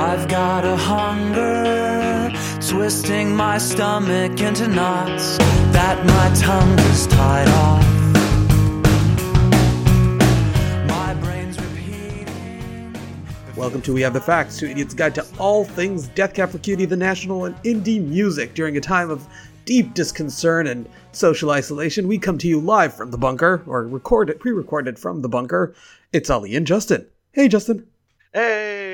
I've got a hunger, twisting my stomach into knots that my tongue is tied off. My brain's repeating. Welcome to We Have the Facts, Two Idiots Guide to all things Death Cab for Cutie, the national and indie music. During a time of deep disconcern and social isolation, we come to you live from the bunker, or recorded, pre-recorded from the bunker. It's Ali and Justin. Hey, Justin. Hey,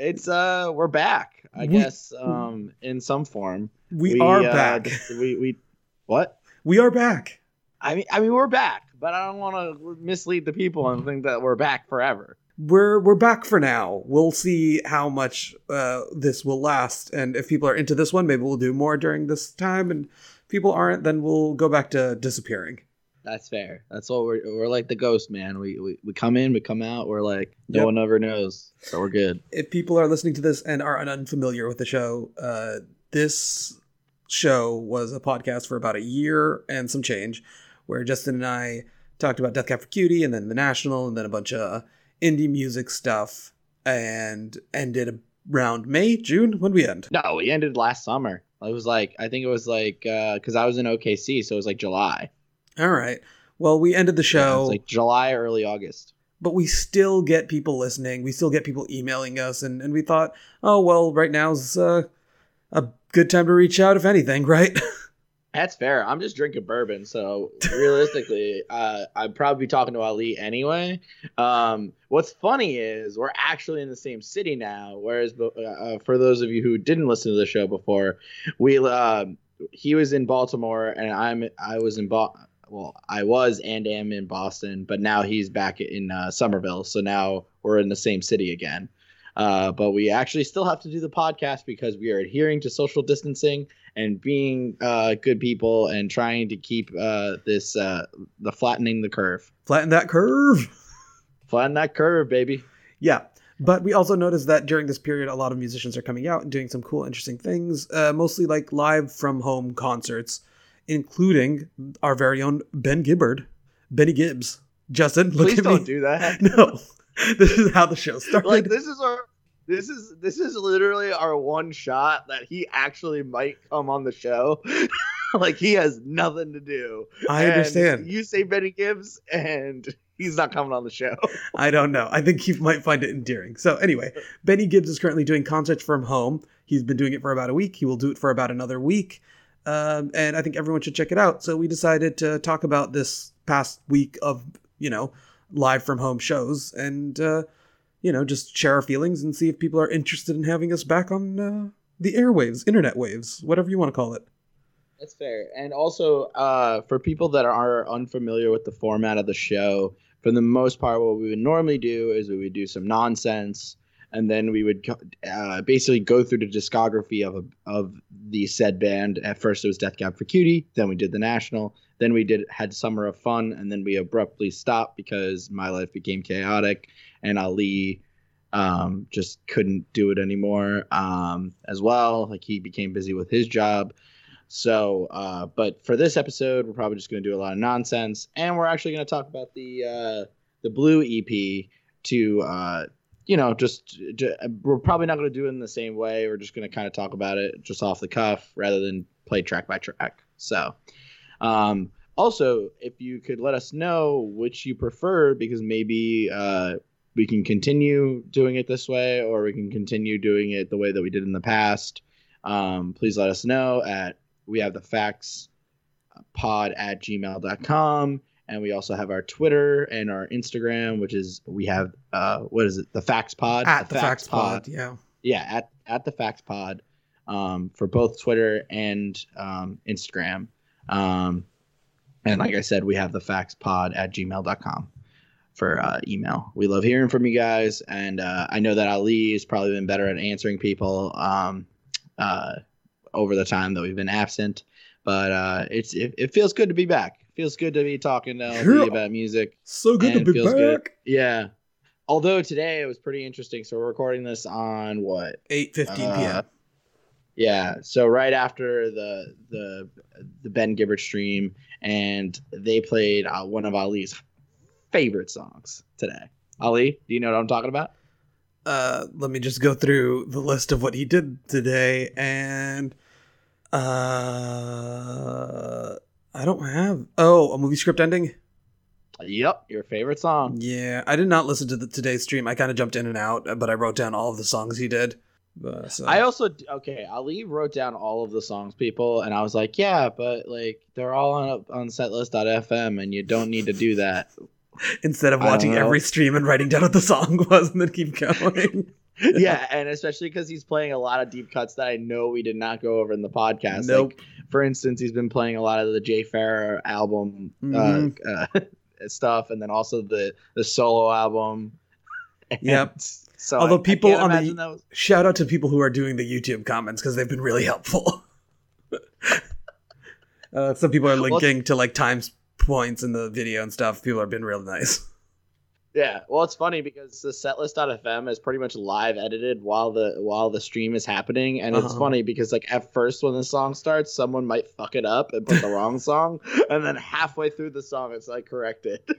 it's uh, we're back. I We- guess um, in some form. We, are uh, back. We we what? We are back. I mean, I mean, we're back, but I don't want to mislead the people and think that we're back forever. We're we're back for now. We'll see how much uh, this will last, and if people are into this one, maybe we'll do more during this time. And if people aren't, then we'll go back to disappearing. That's fair. That's what we're we're like the ghost man. We we, we come in, we come out. We're like no Yep. one ever knows, so we're good. if people are listening to this and are unfamiliar with the show, uh, this show was a podcast for about a year and some change, where Justin and I talked about Death Cab for Cutie, and then The National, and then a bunch of indie music stuff, and ended around May, June. When we end? No, we ended last summer. It was like I think it was like because I was in OKC, so it was like July. All right. Well, we ended the show. was like July, early August. but we still get people listening. We still get people emailing us, and, and we thought, oh well, right now's uh, a good time to reach out, if anything, right? That's fair. I'm just drinking bourbon, so realistically, uh, I'd probably be talking to Ali anyway. Um, what's funny is we're actually in the same city now. Whereas, uh, uh, for those of you who didn't listen to the show before, we um, he was in Baltimore and I'm I was in Bo- well, I was and am in Boston, but now he's back in uh, Somerville. So now we're in the same city again. Uh, but we actually still have to do the podcast because we are adhering to social distancing and being uh, good people and trying to keep uh, this uh, the flattening the curve. Flatten that curve. Flatten that curve, baby. Yeah. But we also noticed that during this period, a lot of musicians are coming out and doing some cool, interesting things, uh, mostly like live from home concerts, including our very own Ben Gibbard, Benny Gibbs. Justin, look Please at don't me. do that. No, this is how the show started. like this is our this is this is literally our one shot that he actually might come on the show. like he has nothing to do. I And understand. You say Benny Gibbs and he's not coming on the show. I don't know. I think he might find it endearing. So anyway, Benny Gibbs is currently doing concerts from home. He's been doing it for about a week. He will do it for about another week. Um, and I think everyone should check it out. So we decided to talk about this past week of, you know, live from home shows and, uh, you know, just share our feelings and see if people are interested in having us back on uh, the airwaves, internet waves, whatever you want to call it. That's fair. And also, uh, for people that are unfamiliar with the format of the show, for the most part, what we would normally do is we would do some nonsense, and then we would uh, basically go through the discography of a, of the said band. At first, it was Death Cab for Cutie. Then we did the National. Then we did had Summer of Fun, and then we abruptly stopped because my life became chaotic, and Ali um, just couldn't do it anymore um, as well. Like he became busy with his job. So, uh, but for this episode, we're probably just going to do a lot of nonsense, and we're actually going to talk about the uh, the Blue EP to, uh, you know, just, ju- we're probably not going to do it in the same way. We're just going to kind of talk about it just off the cuff rather than play track by track. So, um, also, if you could let us know which you prefer, because maybe uh, we can continue doing it this way, or we can continue doing it the way that we did in the past. Um, please let us know at we have the facts pod at gmail.com and we also have our twitter and our instagram which is we have uh what is it? The facts pod? At the Facts Pod, yeah. yeah at, at the facts pod um, for both twitter and um, instagram. Um, and like i said we have the facts pod at gmail.com for uh, email. We love hearing from you guys. And uh, i know that ali has probably been better at answering people um, uh, over the time that we've been absent. But uh, it's it, it feels good to be back feels good to be talking to Ali Yeah. about music So good to be back. good. yeah although today it was pretty interesting so we're recording this on what 8.15 Uh, p.m. yeah, so right after the the the Ben Gibbard stream, and they played uh, one of Ali's favorite songs today. Ali, do you know what I'm talking about? uh, let me just go through the list of what he did today, and uh, I don't have. Oh, a movie script ending. Yep, your favorite song. Yeah, I did not listen to the today's stream. I kind of jumped in and out, but I wrote down all of the songs he did. Uh, so. I also okay. Ali wrote down all of the songs, people, and I was like, yeah, but like they're all on on setlist.fm, and you don't need to do that. Instead of watching every stream and writing down what the song was and then keep going. yeah, and especially because he's playing a lot of deep cuts that I know we did not go over in the podcast. Nope. Like, for instance, he's been playing a lot of the Jay Farrar album Mhm. uh, uh, stuff, and then also the the solo album. Yep. So Although I- I people can't on the- was- Shout out to people who are doing the YouTube comments because they've been really helpful. uh, some people are linking to like times points in the video and stuff. People have been real nice. Yeah, well, it's funny because the setlist.fm is pretty much live edited while the while the stream is happening, and it's Uh-huh. funny because like at first when the song starts, someone might fuck it up and put the wrong song, and then halfway through the song, it's like corrected.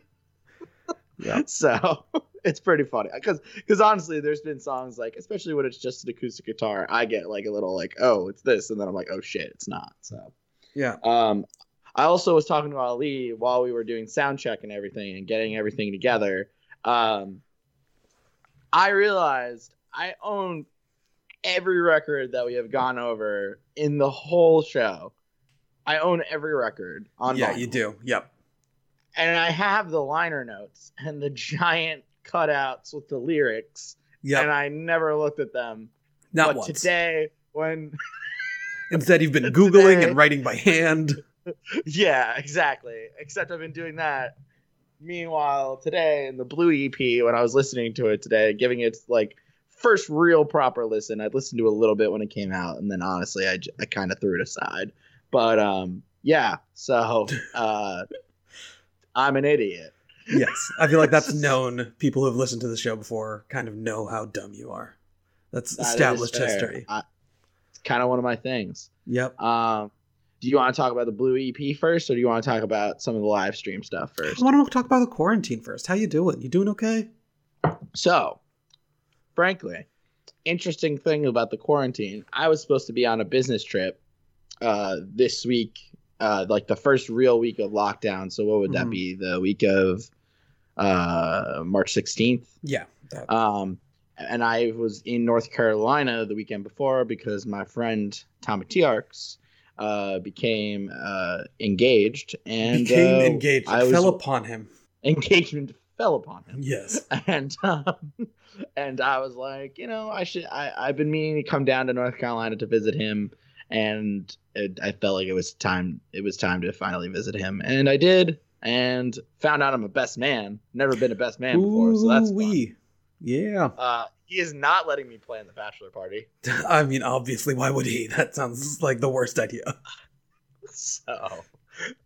Yeah. So it's pretty funny because because honestly, there's been songs like especially when it's just an acoustic guitar, I get like a little like oh it's this, and then I'm like oh shit it's not. So Yeah. um, I also was talking to Ali while we were doing sound check and everything and getting everything together. Um, I realized I own every record that we have gone over in the whole show. I own every record on yeah, vinyl. you do. Yep. and I have the liner notes and the giant cutouts with the lyrics, Yep. and I never looked at them. Not but once. today, when Instead, you've been Googling Today- and writing by hand. Yeah, exactly. Except I've been doing that. Meanwhile, today in the Blue EP, when I was listening to it today, giving it like first real proper listen, I listened to a little bit when it came out, and then honestly, I, I kind of threw it aside. But um, yeah. So uh, I'm an idiot. Yes. I feel like that's known. People who have listened to the show before kind of know how dumb you are. That's That is established history. I, it's kind of one of my things. Yep. Um, do you want to talk about the Blue EP first, or do you want to talk about some of the live stream stuff first? I want to talk about the quarantine first. How you doing? You doing okay? So, frankly, interesting thing about the quarantine. I was supposed to be on a business trip uh, this week, uh, like the first real week of lockdown. So, what would that Mhm. be? The week of uh, March 16th. Yeah. That, Um, and I was in North Carolina the weekend before because my friend Tommy Tiarks uh, became uh, engaged and became uh, engaged. I was, fell upon him. engagement fell upon him Yes. and um, and I was like, you know, I should. I I've been meaning to come down to North Carolina to visit him, and it, I felt like it was time. It was time to finally visit him, and I did, and found out I'm a best man. Never been a best man before, so that's fun. Yeah. Uh, he is not letting me play in the bachelor party. I mean, obviously, why would he? That sounds like the worst idea. So,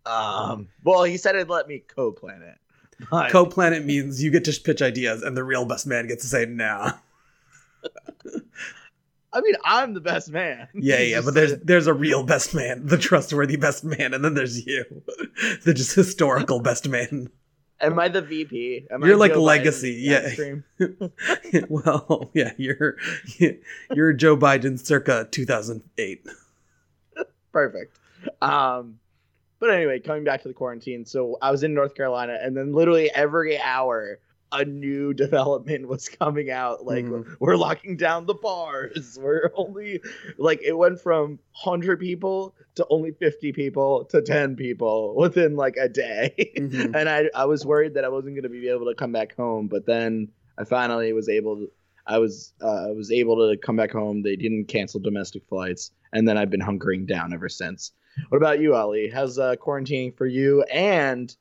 um, well, he said he'd let me co-plan it. But, Co-planet means you get to pitch ideas, and the real best man gets to say nah. I mean, I'm the best man. Yeah, yeah, but there's there's a real best man, the trustworthy best man, and then there's you, the just historical best man. Am I the VP? Am You're I like Joe legacy, that yeah. well, yeah, you're you're Joe Biden circa 2008. Perfect. Um, but anyway, coming back to the quarantine. So I was in North Carolina, and then literally every hour, a new development was coming out. Like Mhm. we're locking down the bars. We're only like it went from hundred people to only fifty people to ten people within like a day. Mhm. and I I was worried that I wasn't going to be able to come back home, but then I finally was able to. I was uh, I was able to come back home. They didn't cancel domestic flights, and then I've been hunkering down ever since. What about you, Ali? How's uh, quarantining for you? And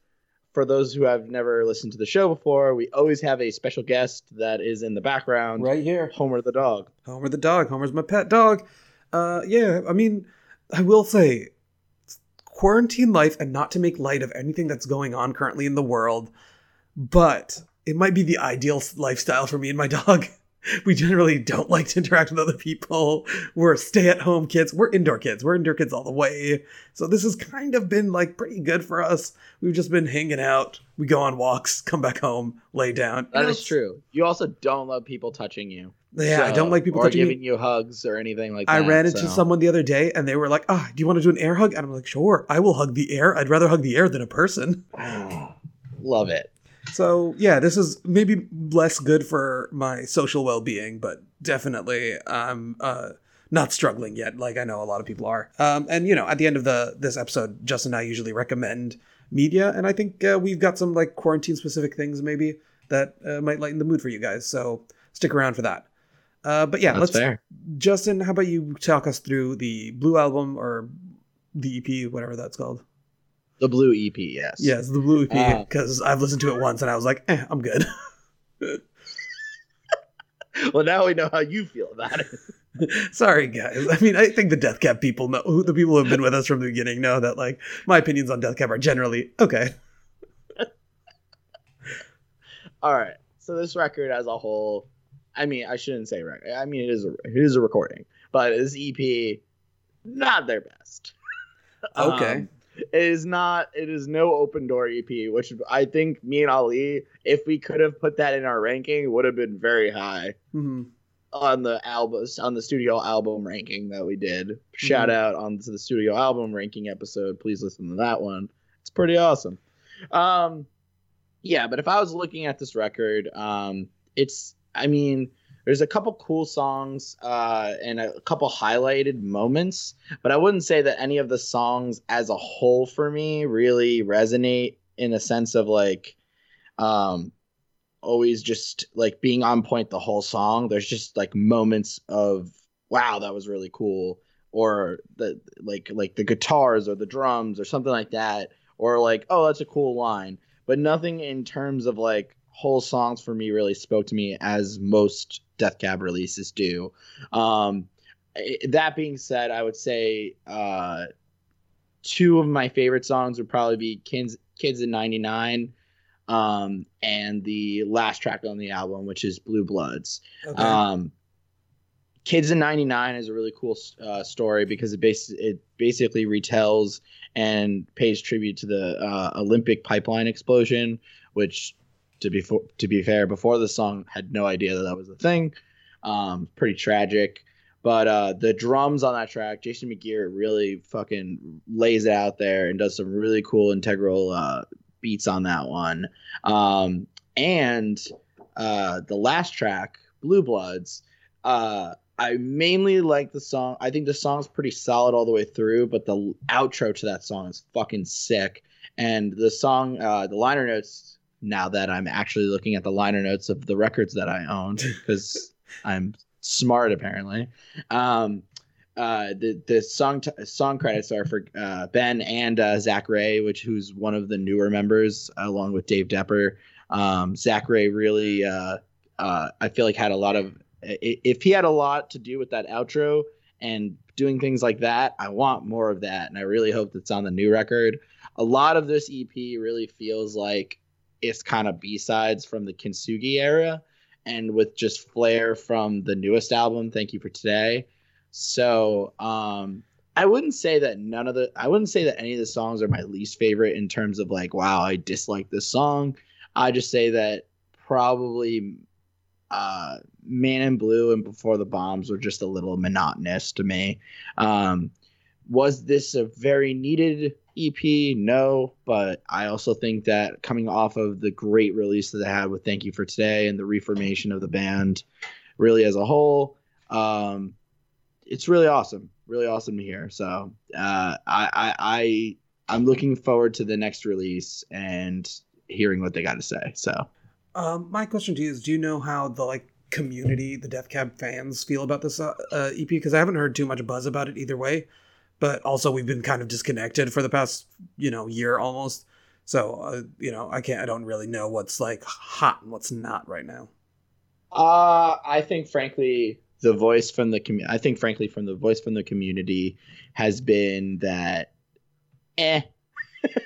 for those who have never listened to the show before, we always have a special guest that is in the background. Right here. Homer the dog. Homer the dog. Homer's my pet dog. Uh, yeah, I mean, I will say, quarantine life, and not to make light of anything that's going on currently in the world, but it might be the ideal lifestyle for me and my dog. we generally don't like to interact with other people. We're stay at home kids. We're indoor kids. We're indoor kids all the way. So this has kind of been like pretty good for us. We've just been hanging out. We go on walks, come back home, lay down. That You know, is true. You also don't love people touching you. Yeah, I don't like people or touching giving me. you hugs or anything like that. I ran into so. someone the other day and they were like, "Ah, do you want to do an air hug?" And I'm like, "Sure, I will hug the air. I'd rather hug the air than a person." Love it. So yeah, this is maybe less good for my social well-being, but definitely I'm uh, not struggling yet, like I know a lot of people are. Um, and you know, at the end of the this episode, Justin and I usually recommend media, and I think uh, we've got some like quarantine-specific things maybe that uh, might lighten the mood for you guys. So stick around for that. Uh, but yeah, That's let's fair. Justin, how about you talk us through the Blue album or the EP, whatever that's called? The blue EP, yes. Yes, the Blue EP, Uh, because I've listened to it once and I was like, eh, I'm good. Well, now we know how you feel about it. Sorry, guys. I mean, I think the Death Cab people know, who the people who have been with us from the beginning know that, like, my opinions on Death Cab are generally okay. All right. So this record as a whole, I mean, I shouldn't say record. I mean, it is a it is a recording, but this EP, not their best. Okay. Um, it is not. It is no open door EP, which I think me and Ali, if we could have put that in our ranking, would have been very high Mhm. on the albums on the studio album ranking that we did. Shout out on to the studio album ranking episode. Please listen to that one. It's pretty awesome. Um, yeah, but if I was looking at this record, um, it's I mean, there's a couple cool songs uh, and a couple highlighted moments, but I wouldn't say that any of the songs as a whole for me really resonate in a sense of like um always just like being on point the whole song. There's just like moments of wow, that was really cool, or the like like the guitars or the drums or something like that, or like oh that's a cool line, but nothing in terms of like whole songs for me really spoke to me as most Death Cab releases do. Um, that being said, I would say uh, two of my favorite songs would probably be Kids Kids in '99 um, and the last track on the album, which is Blue Bloods. Okay. Um, Kids in '99 is a really cool uh, story because it bas- it basically retells and pays tribute to the uh, Olympic pipeline explosion, which, to be to be fair, before the song had no idea that that was a thing. Um, pretty tragic. But uh, the drums on that track, Jason McGerr really fucking lays it out there and does some really cool integral uh, beats on that one. Um, and uh, the last track, Blue Bloods, uh, I mainly like the song. I think the song's pretty solid all the way through, but the outro to that song is fucking sick. And the song, uh, the liner notes, now that I'm actually looking at the liner notes of the records that I own, because I'm smart apparently. Um, uh, the the song t- song credits are for uh, Ben and uh, Zac Rae, which who's one of the newer members, along with Dave Depper. Um, Zac Rae really, uh, uh, I feel like had a lot of. If he had a lot to do with that outro and doing things like that, I want more of that, and I really hope that's on the new record. A lot of this EP really feels like it's kind of B sides from the Kintsugi era, and with just flair from the newest album, Thank You for Today. So um, I wouldn't say that none of the I wouldn't say that any of the songs are my least favorite in terms of like wow I dislike this song. I just say that probably uh, Man in Blue and Before the Bombs were just a little monotonous to me. Um, was this a very needed EP? No, but I also think that coming off of the great release that they had with Thank You for Today and the reformation of the band, really as a whole, um, it's really awesome. Really awesome to hear. So uh, I, I I I'm looking forward to the next release and hearing what they got to say. So Um, my question to you is: Do you know how the like community, the Death Cab fans, feel about this uh, uh, EP? Because I haven't heard too much buzz about it either way. But also, we've been kind of disconnected for the past, you know, year almost. So, uh, you know, I can't, I don't really know what's like hot and what's not right now. Uh, I think frankly, the voice from the community. I think frankly, from the voice from the community has been that, eh,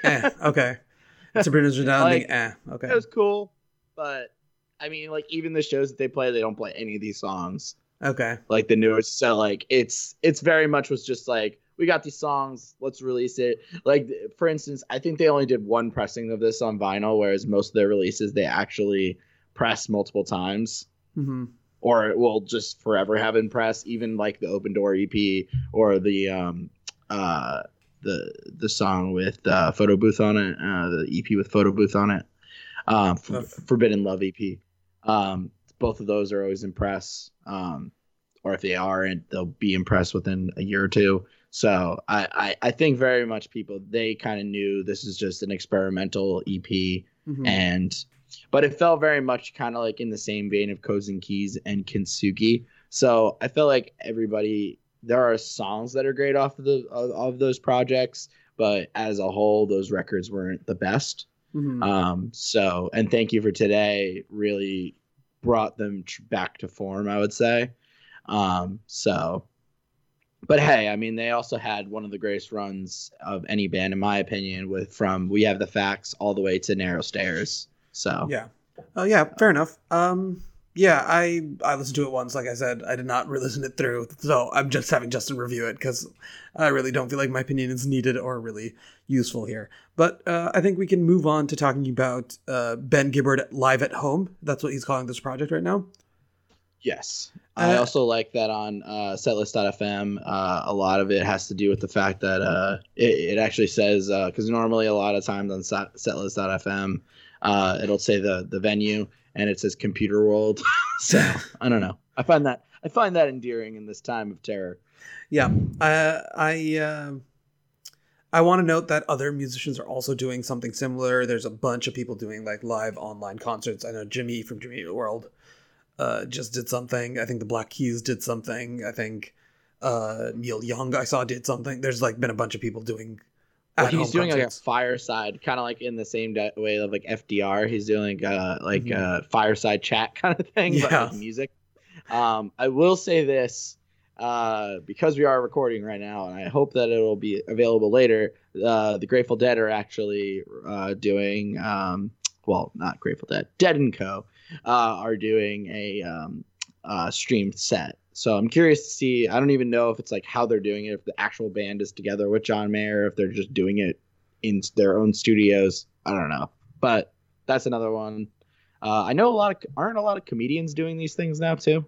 eh, okay. Sabrina's redounding. Like, eh, okay. it was cool, but I mean, like even the shows that they play, they don't play any of these songs. Okay. Like the newest, so like it's it's very much was just like we got these songs, let's release it. Like for instance, I think they only did one pressing of this on vinyl, whereas most of their releases they actually press multiple times. hmm or it will just forever have in press even like the open door ep or the um uh the the song with uh photo booth on it uh the ep with photo booth on it. Um forbidden love ep um both of those are always in press. Um or if they aren't they'll be impressed within a year or two so i i, I think very much people they kind of knew this is just an experimental ep hmm and but it felt very much kind of like in the same vein of Codes and Keys and Kintsugi. So I felt like everybody there are songs that are great off of the of, of those projects, but as a whole, those records weren't the best. hmm Um, so and thank you for today really brought them tr- back to form. I would say. Um, so. But hey, I mean, they also had one of the greatest runs of any band, in my opinion, with from "We Have the Facts" all the way to "Narrow Stairs." So Yeah. Oh yeah, fair enough. Um yeah, I I listened to it once, like I said. I did not re-listen it through, so I'm just having Justin review it because I really don't feel like my opinion is needed or really useful here. But uh, I think we can move on to talking about uh, Ben Gibbard live at home. That's what he's calling this project right now. Yes. I Uh, also like that on uh, setlist.fm. Uh, a lot of it has to do with the fact that uh, it, it actually says, because normally a lot of times on setlist.fm, uh, it'll say the, the venue and it says computer world. so I don't know. I find that I find that endearing in this time of terror. Yeah, uh, I uh, I want to note that other musicians are also doing something similar. There's a bunch of people doing like live online concerts. I know Jimmy from Jimmy Eat World uh, just did something. I think the Black Keys did something. I think uh, Neil Young I saw did something. There's like been a bunch of people doing. Well, he's doing like a fireside, kind of like in the same way of like FDR. He's doing uh, like Mhm. a fireside chat kind of thing, but Yeah. with music. Um, I will say this uh, because we are recording right now, and I hope that it'll be available later. Uh, the Grateful Dead are actually uh, doing, um, well, not Grateful Dead, Dead and Co. Uh, are doing a um, uh, streamed set. So I'm curious to see. I don't even know if it's like how they're doing it, if the actual band is together with John Mayer, if they're just doing it in their own studios. I don't know, but that's another one. Uh, I know a lot of aren't a lot of comedians doing these things now too.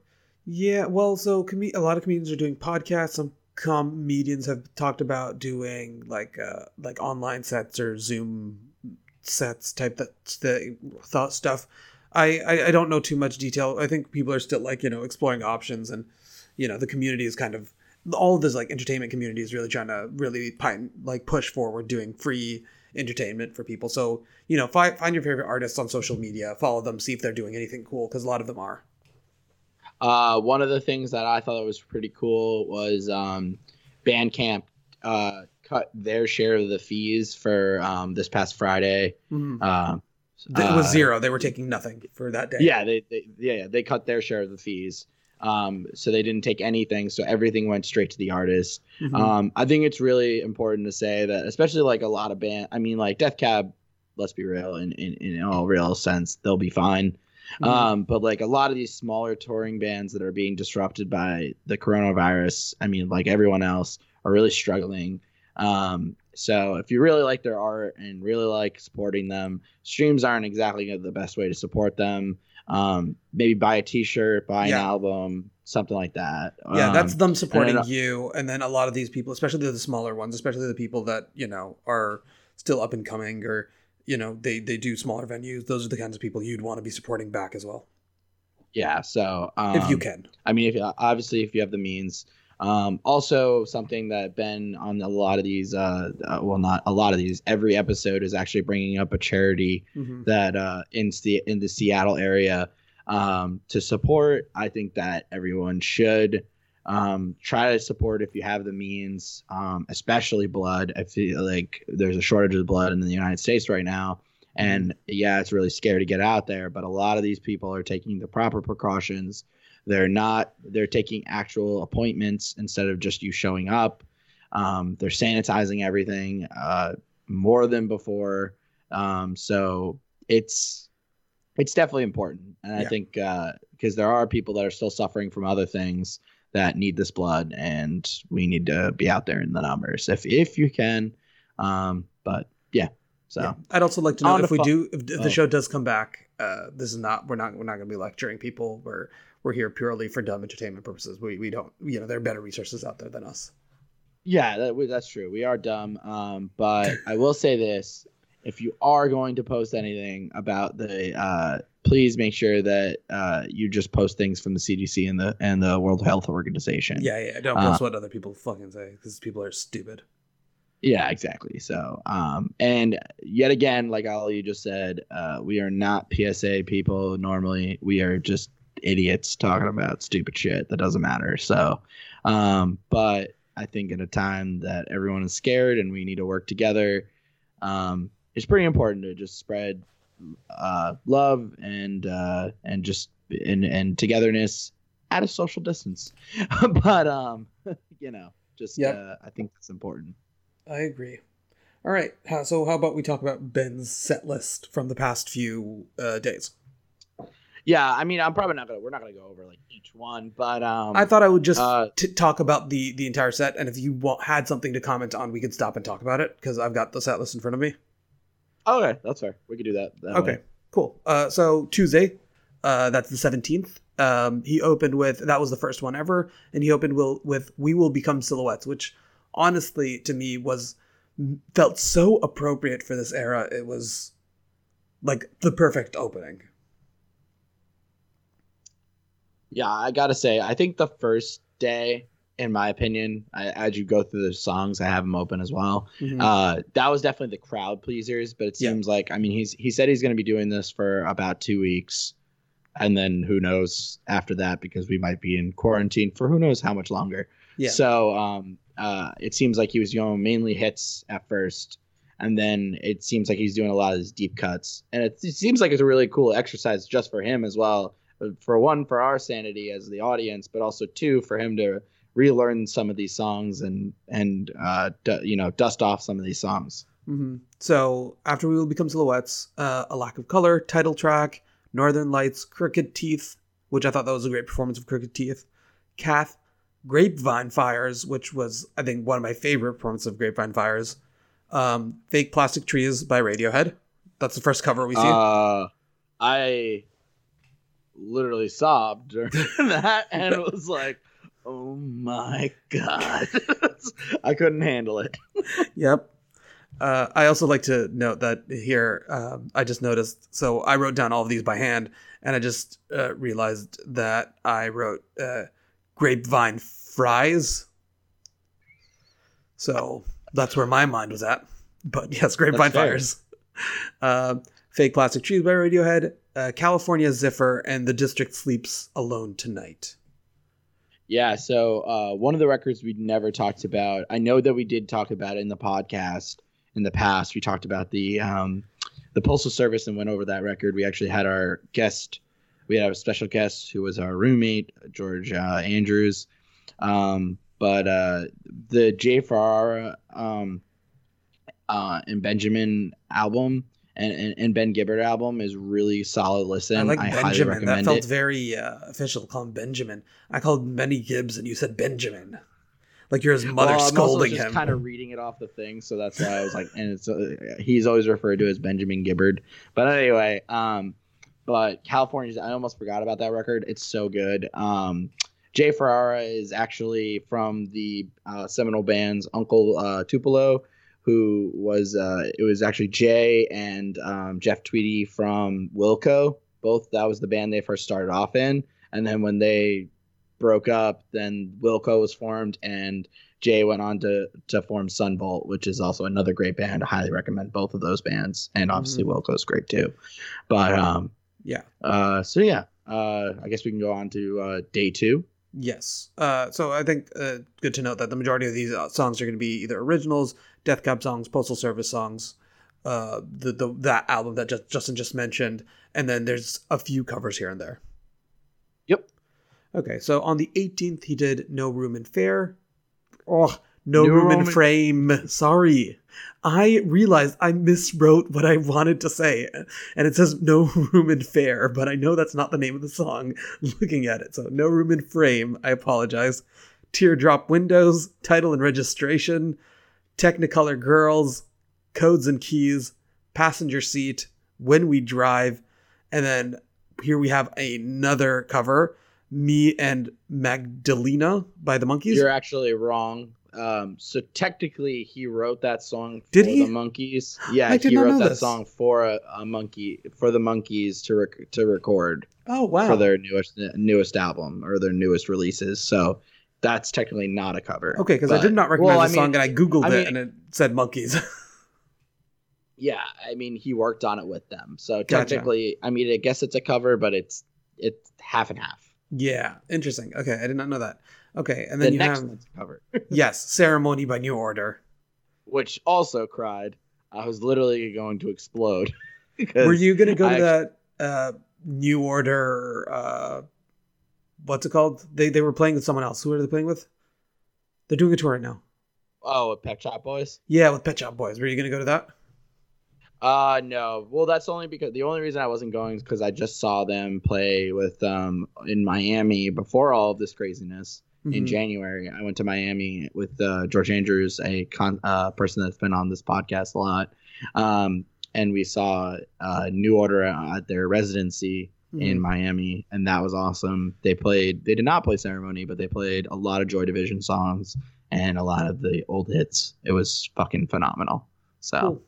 Yeah, well, so com- a lot of comedians are doing podcasts. Some comedians have talked about doing like uh, like online sets or Zoom sets type that the thought stuff. I, I I don't know too much detail. I think people are still like you know exploring options, and you know the community is kind of all of this like entertainment community is really trying to really pine, like push forward doing free entertainment for people. So you know find find your favorite artists on social media, follow them, see if they're doing anything cool because a lot of them are. Uh, one of the things that I thought was pretty cool was um, Bandcamp uh, cut their share of the fees for um, this past Friday. Mhm. Um, It was uh, zero. They were taking nothing for that day. Yeah, they, they yeah yeah, they cut their share of the fees. Um, so they didn't take anything. So everything went straight to the artist. Mhm. Um, I think it's really important to say that, especially like a lot of band. I mean, like Death Cab. Let's be real. In in, in all real sense, they'll be fine. Mhm. Um, but like a lot of these smaller touring bands that are being disrupted by the coronavirus, I mean, like everyone else, are really struggling. Um, so if you really like their art and really like supporting them, streams aren't exactly the best way to support them. Um, maybe buy a T-shirt, buy an album, something like that. yeah, that's Um, them supporting and then- you, and then a lot of these people, especially the smaller ones, especially the people that you know are still up and coming, or you know they they do smaller venues. Those are the kinds of people you'd want to be supporting back as well, yeah. So um, if you can. I mean, if obviously if you have the means. Um, also, something that Ben on a lot of these, uh, uh, well, not a lot of these, every episode is actually bringing up a charity Mhm. that uh, in the in the Seattle area um, to support. I think that everyone should um, try to support if you have the means, um, especially blood. I feel like there's a shortage of blood in the United States right now. And yeah, it's really scary to get out there, but a lot of these people are taking the proper precautions. They're not, they're taking actual appointments instead of just you showing up. Um, they're sanitizing everything uh, more than before. Um, so it's it's definitely important, and I Yeah. think because there are people that are still suffering from other things that need this blood, and we need to be out there in the numbers if if you can. Um, but yeah, so Yeah. I'd also like to know if we fu- do if the Oh. show does come back. Uh, this is not we're not we're not going to be lecturing people. We're we're here purely for dumb entertainment purposes. We we don't you know there are better resources out there than us. Yeah, that, that's true. We are dumb. Um, but I will say this: if you are going to post anything about the, uh, please make sure that uh, you just post things from the CDC and the and the World Health Organization. Yeah, yeah. Don't Uh, post what other people fucking say because people are stupid. Yeah, exactly. So, um, and yet again, like Ali just said, uh, we are not PSA people. Normally, we are just idiots talking about stupid shit that doesn't matter. So, um, but I think in a time that everyone is scared and we need to work together, um, it's pretty important to just spread uh, love and uh, and just and, and togetherness at a social distance. but um, you know, just Yep. uh, I think that's important. I agree. All right. So how about we talk about Ben's set list from the past few uh, days? Yeah, I mean, I'm probably not gonna. We're not gonna go over like each one, but um, I thought I would just uh, t- talk about the the entire set, and if you had something to comment on, we could stop and talk about it because I've got the set list in front of me. okay, that's fair. We could do that. that Okay, way. cool. Uh, so Tuesday, uh, that's the seventeenth. Um, he opened with that was the first one ever, and he opened will with "We Will Become Silhouettes," which honestly to me was felt so appropriate for this era. It was like the perfect opening. Yeah, I gotta say, I think the first day, in my opinion, I, as you go through the songs, I have them open as well. Mhm. Uh, that was definitely the crowd pleasers, but it Yeah. seems like I mean he's he said he's gonna be doing this for about two weeks, and then who knows after that because we might be in quarantine for who knows how much longer. yeah, So um, uh, it seems like he was doing mainly hits at first, and then it seems like he's doing a lot of these deep cuts, and it, it seems like it's a really cool exercise just for him as well. For one, for our sanity as the audience, but also two, for him to relearn some of these songs and and uh, du- you know dust off some of these songs. hmm So after we will become silhouettes, uh, a lack of color, title track, Northern Lights, Crooked Teeth, which I thought that was a great performance of Crooked Teeth, Kath, Grapevine Fires, which was I think one of my favorite performances of Grapevine Fires, um, Fake Plastic Trees by Radiohead. That's the first cover we see. Uh, I literally sobbed during that, and it was like, oh my god, I couldn't handle it. Yep. Uh, I also like to note that here, um, I just noticed. So I wrote down all of these by hand, and I just uh, realized that I wrote uh, grapevine fries. So that's where my mind was at. But yes, grapevine fires. Uh, Fake plastic trees by Radiohead, uh, California Zephyr, and The District Sleeps Alone Tonight. Yeah, so uh, one of the records we never talked about. I know that we did talk about it in the podcast in the past. We talked about the um, the postal service and went over that record. We actually had our guest. We had a special guest who was our roommate, George uh, Andrews. Um, but uh, the Jay Ferrara um, uh, and Benjamin album and, and, and Ben Gibbard album is really solid listen. I like highly Benjamin. That felt it. very uh, official. to Call him Benjamin. I called Benny Gibbs, and you said Benjamin, like you're his mother well, scolding just him. kind of reading it off the thing, so that's why I was like, and it's uh, he's always referred to as Benjamin Gibbard. But anyway, um, but California's I almost forgot about that record. It's so good. Um, Jay Ferrara is actually from the uh, seminal band's Uncle uh, Tupelo, who was uh, it was actually Jay and um, Jeff Tweedy from Wilco. Both that was the band they first started off in, and then when they broke up, then Wilco was formed, and Jay went on to to form Son Volt, which is also another great band. I highly recommend both of those bands, and obviously Wilco's great too. But um, yeah. uh, so yeah, uh, I guess we can go on to uh, day two. Yes. Uh, so I think uh, good to note that the majority of these uh, songs are going to be either originals, Death Cab songs, Postal Service songs, uh, the, the that album that just, Justin just mentioned, and then there's a few covers here and there. Yep. Okay, so on the 18th he did No Room in Fair. Oh, No, No room in room in- frame. Sorry. I realized I miswrote what I wanted to say, and it says no room in fair, but I know that's not the name of the song looking at it. So, no room in frame. I apologize. Teardrop windows, title and registration, Technicolor girls, codes and keys, passenger seat, when we drive, and then here we have another cover, me and Magdalena by the Monkees. You're actually wrong. Um, so technically, he wrote that song for Did he? the Monkees. Yeah, he wrote that this. song for a, a monkey for the Monkees to rec- to record oh wow! for their newest newest album or their newest releases. So that's technically not a cover. Okay, because I did not recognize well, I the song, and I googled I it, and it said Monkees. Yeah, I mean, he worked on it with them. So Gotcha. technically, I mean, I guess it's a cover, but it's it's half and half. yeah, interesting. Okay, I did not know that. Okay, and then the you next have one's cover, yes, ceremony by New Order. which also cried. I was literally going to explode. Were you gonna go to I that uh, New Order? Uh, what's it called? They they were playing with someone else. Who are they playing with? They're doing a tour right now. Oh, with Pet Shop Boys? Yeah, with Pet Shop Boys. Were you gonna go to that? Uh no. Well, that's only because the only reason I wasn't going is because I just saw them play with um in Miami before all of this craziness in Mhm. January. I went to Miami with uh, George Andrews, a con- uh, person that's been on this podcast a lot, um, and we saw uh, New Order at their residency in Mhm. Miami, and that was awesome. They played. They did not play Ceremony, but they played a lot of Joy Division songs and a lot of the old hits. It was fucking phenomenal. So. Cool.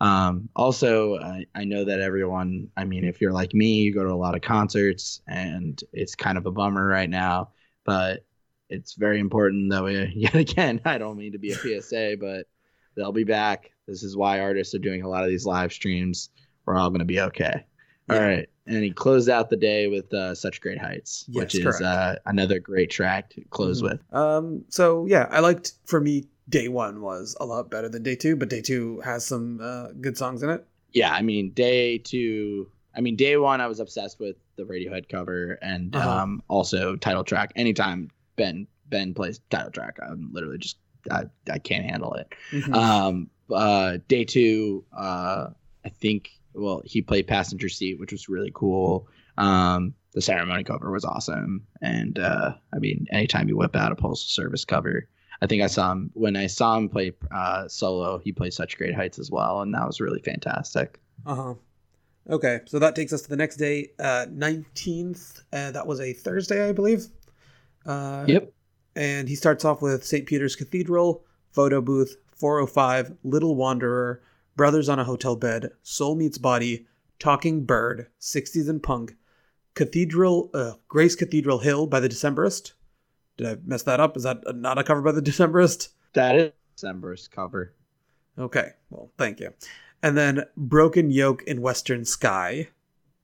Um, also, I, I know that everyone, I mean, if you're like me, you go to a lot of concerts and it's kind of a bummer right now, but it's very important that we, yet again, I don't mean to be a PSA, but they'll be back. This is why artists are doing a lot of these live streams. We're all going to be okay. All Yeah. right. And he closed out the day with uh, Such Great Heights, Yes, which is uh, another great track to close Mhm. with. Um, so yeah, I liked for me day one was a lot better than day two, but day two has some uh, good songs in it. yeah, I mean, day two. I mean, day one, I was obsessed with the Radiohead cover and Uh-huh. um, also title track. Anytime Ben Ben plays title track, I'm literally just I, I can't handle it. Mhm. Um, uh, day two, uh, I think. Well, he played passenger seat, which was really cool. Um, the ceremony cover was awesome, and uh, I mean, anytime you whip out a postal service cover, I think I saw him when I saw him play uh, solo. He played such great heights as well, and that was really fantastic. Uh huh. Okay, so that takes us to the next day, uh, nineteenth. Uh, that was a Thursday, I believe. Uh, And he starts off with St. Peter's Cathedral, Photo Booth, 405, Little Wanderer, Brothers on a Hotel Bed, Soul Meets Body, Talking Bird, 60s and Punk, Cathedral, uh, Grace Cathedral Hill by the Decemberist. Did I mess that up? Is that not a cover by the Decemberist? That is Decemberist cover. Okay, well, thank you. And then Broken Yoke in Western Sky,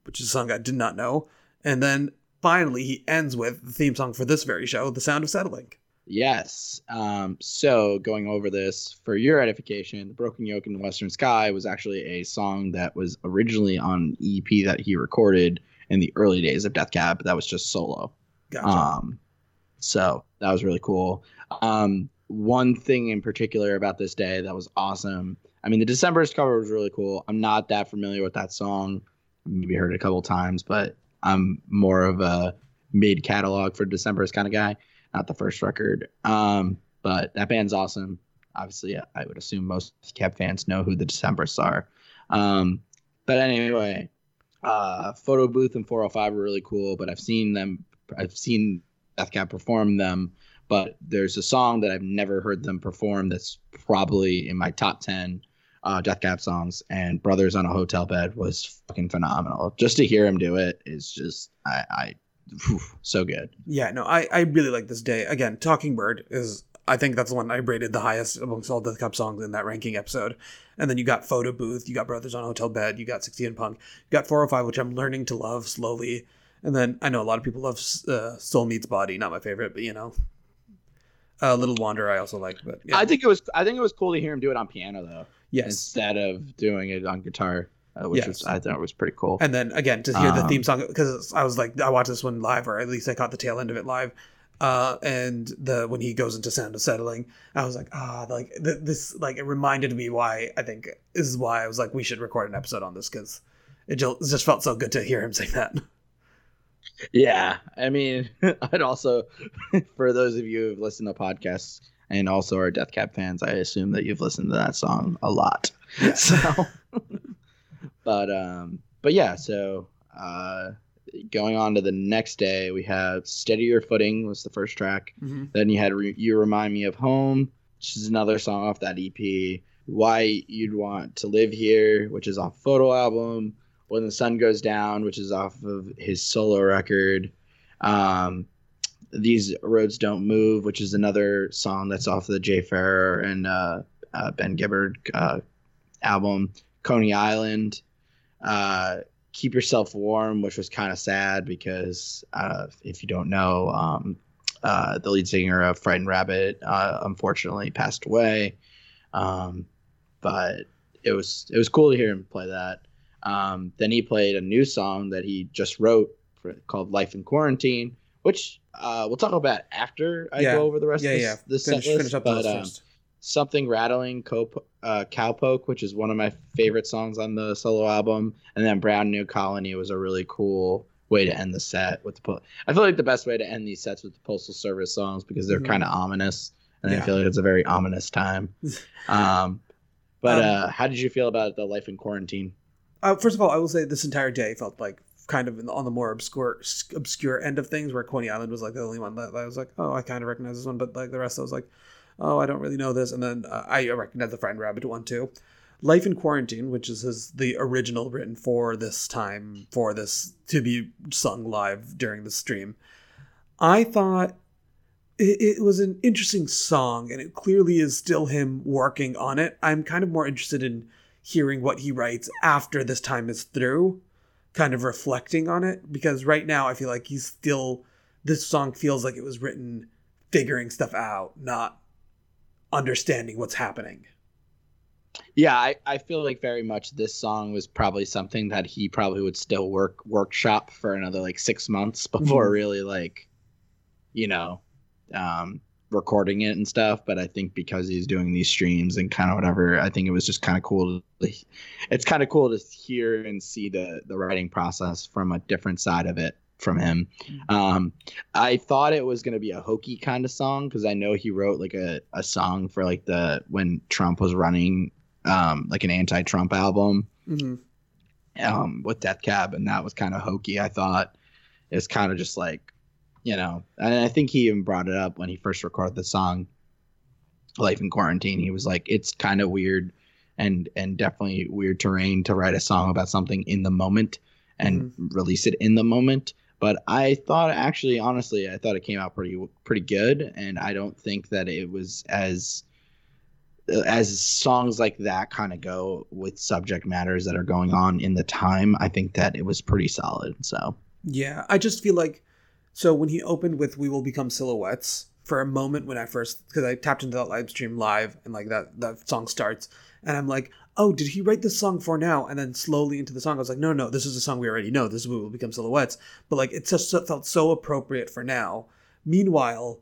which is a song I did not know. And then finally, he ends with the theme song for this very show, The Sound of Settling. Yes. Um, so going over this for your edification, the Broken Yoke in the Western Sky was actually a song that was originally on EP that he recorded in the early days of Death Cab. But That was just solo. Gotcha. Um, so that was really cool. Um, one thing in particular about this day that was awesome. I mean, the December's cover was really cool. I'm not that familiar with that song. Maybe heard it a couple times, but I'm more of a mid catalog for December's kind of guy, not the first record. Um, but that band's awesome. Obviously, I would assume most Cab fans know who the Decemberists are. Um, but anyway, uh, Photo Booth and 405 are really cool, but I've seen them. I've seen Death Cab perform them, but there's a song that I've never heard them perform that's probably in my top 10 uh, Death Cab songs, and Brothers on a Hotel Bed was fucking phenomenal. Just to hear him do it is just, I, I whew, so good. Yeah, no, I, I really like this day. Again, Talking Bird is I think that's the one I rated the highest amongst all Death Cab songs in that ranking episode. And then you got Photo Booth, you got Brothers on Hotel Bed, you got 60 and Punk, you got 405, which I'm learning to love slowly. And then I know a lot of people love uh, Soul Meets Body, not my favorite, but you know, uh, Little Wander I also like. But yeah. I think it was, I think it was cool to hear him do it on piano though, yes. instead of doing it on guitar, uh, which Yes. was, I thought was pretty cool. And then again to hear the Um, theme song because I was like I watched this one live or at least I caught the tail end of it live. Uh, and the when he goes into Sound of Settling, I was like, ah, like th- this, like it reminded me why I think this is why I was like, we should record an episode on this because it just, felt so good to hear him say that. Yeah, I mean, I'd also, for those of you who've listened to podcasts and also are Death Cab fans, I assume that you've listened to that song a lot. So, but um, but yeah, so uh, going on to the next day, we have "Steady Your Footing" was the first track. Mm-hmm. Then you had Re- "You Remind Me of Home," which is another song off that EP. "Why You'd Want to Live Here," which is off photo album. "When the Sun Goes Down," which is off of his solo record. Um, "These Roads Don't Move," which is another song that's off the Jay Farrar and uh, uh, Ben Gibbard uh, album. "Coney Island." Uh, keep yourself warm which was kind of sad because uh, if you don't know um, uh, the lead singer of frightened rabbit uh, unfortunately passed away um, but it was it was cool to hear him play that um, then he played a new song that he just wrote for, called life in quarantine which uh, we'll talk about after i Yeah. go over the rest Yeah, of this, yeah. this Finish, set list, finish up but, um, something rattling Co- uh, cowpoke which is one of my favorite songs on the solo album. And then brand new colony was a really cool way to end the set with the po- i feel like the best way to end these sets with the postal service songs because they're Mhm. kind of ominous. And Yeah. i feel like it's a very ominous time. Um but Um, uh how did you feel about the life in quarantine? Uh, first of all, I will say this entire day felt like kind of in the, on the more obscure obscure end of things, where Coney Island was like the only one that, I was like, oh, I kind of recognize this one, but like the rest, I was like, oh, I don't really know this. And then uh, I recognize the Frightened Rabbit one too. Life in Quarantine, which is his, the original written for this time, for this to be sung live during the stream. I thought it, it was an interesting song, and it clearly is still him working on it. I'm kind of more interested in hearing what he writes after this time is through, kind of reflecting on it. Because right now, I feel like he's still, this song feels like it was written figuring stuff out, not understanding what's happening. yeah I, I feel like very much this song was probably something that he probably would still work workshop for another like six months before Mhm. really like you know um recording it and stuff but i think because he's doing these streams and kind of whatever i think it was just kind of cool to it's kind of cool to hear and see the the writing process from a different side of it from him um i thought it was going to be a hokey kind of song because i know he wrote like a, a song for like the when trump was running um like an anti-trump album Mm-hmm. um, with Death Cab, and that was kind of hokey. I thought it's kind of just like, you know, and I think he even brought it up when he first recorded the song, "Life in Quarantine." He was like, it's kind of weird, and and definitely weird terrain to write a song about something in the moment and release it in the moment. But I thought, actually, honestly, I thought it came out pretty pretty good, and I don't think that it was as uh, as songs like that kind of go with subject matters that are going on in the time, I think that it was pretty solid. So Yeah, I just feel like so when he opened with "We Will Become Silhouettes" for a moment when I first because I tapped into that live stream live and like that that song starts and I'm like, oh, did he write this song for now? And then slowly into the song, I was like, no, no, this is a song we already know. This is "We Will Become Silhouettes," but like it just felt so appropriate for now. Meanwhile,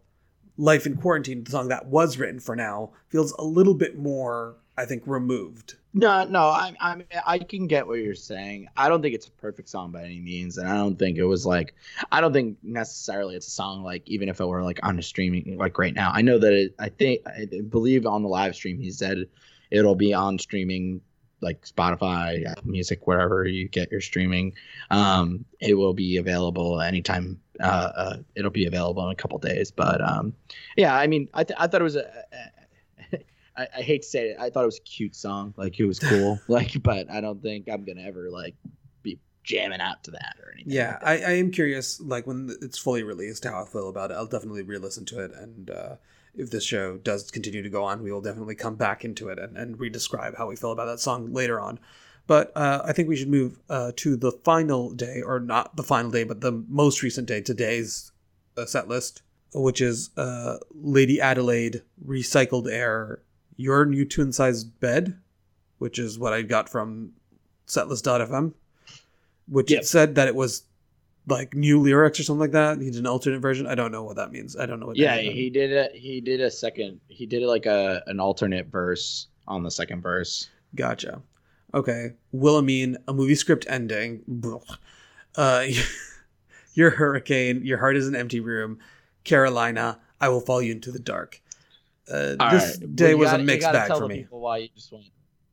"Life in Quarantine," the song that was written for now, feels a little bit more, I think, removed. no, no, I, I I can get what you're saying. I don't think it's a perfect song by any means, and I don't think it was like, I don't think necessarily it's a song like even if it were like on a streaming like right now. I know that it. I think I believe on the live stream he said it'll be on streaming like Spotify, Music, wherever you get your streaming. Um, it will be available anytime. Uh, uh, it'll be available in a couple days. But um, yeah, I mean, I, th- I thought it was a. a I, I hate to say it. I thought it was a cute song. Like it was cool. like, but I don't think I'm gonna ever like be jamming out to that or anything. Yeah, like. I, I am curious, like when it's fully released, how I feel about it. I'll definitely re-listen to it, and uh, if this show does continue to go on, we will definitely come back into it and, and re-describe how we feel about that song later on. But uh, I think we should move uh, to the final day, or not the final day, but the most recent day, today's uh, set list, which is uh, Lady Adelaide, Recycled Air, Your New Twin Size Bed, which is what I got from setlist.fm, which Yep. said that it was like new lyrics or something like that. He did an alternate version. I don't know what that means. I don't know what. Yeah, he did a he did a second. He did like a an alternate verse on the second verse. Gotcha. Okay. Wilhelmina, a movie script ending. Uh, your hurricane. Your heart is an empty room. Carolina, I will follow you into the dark. Uh, this right. day Well, was gotta- a mixed bag for me. People why you just went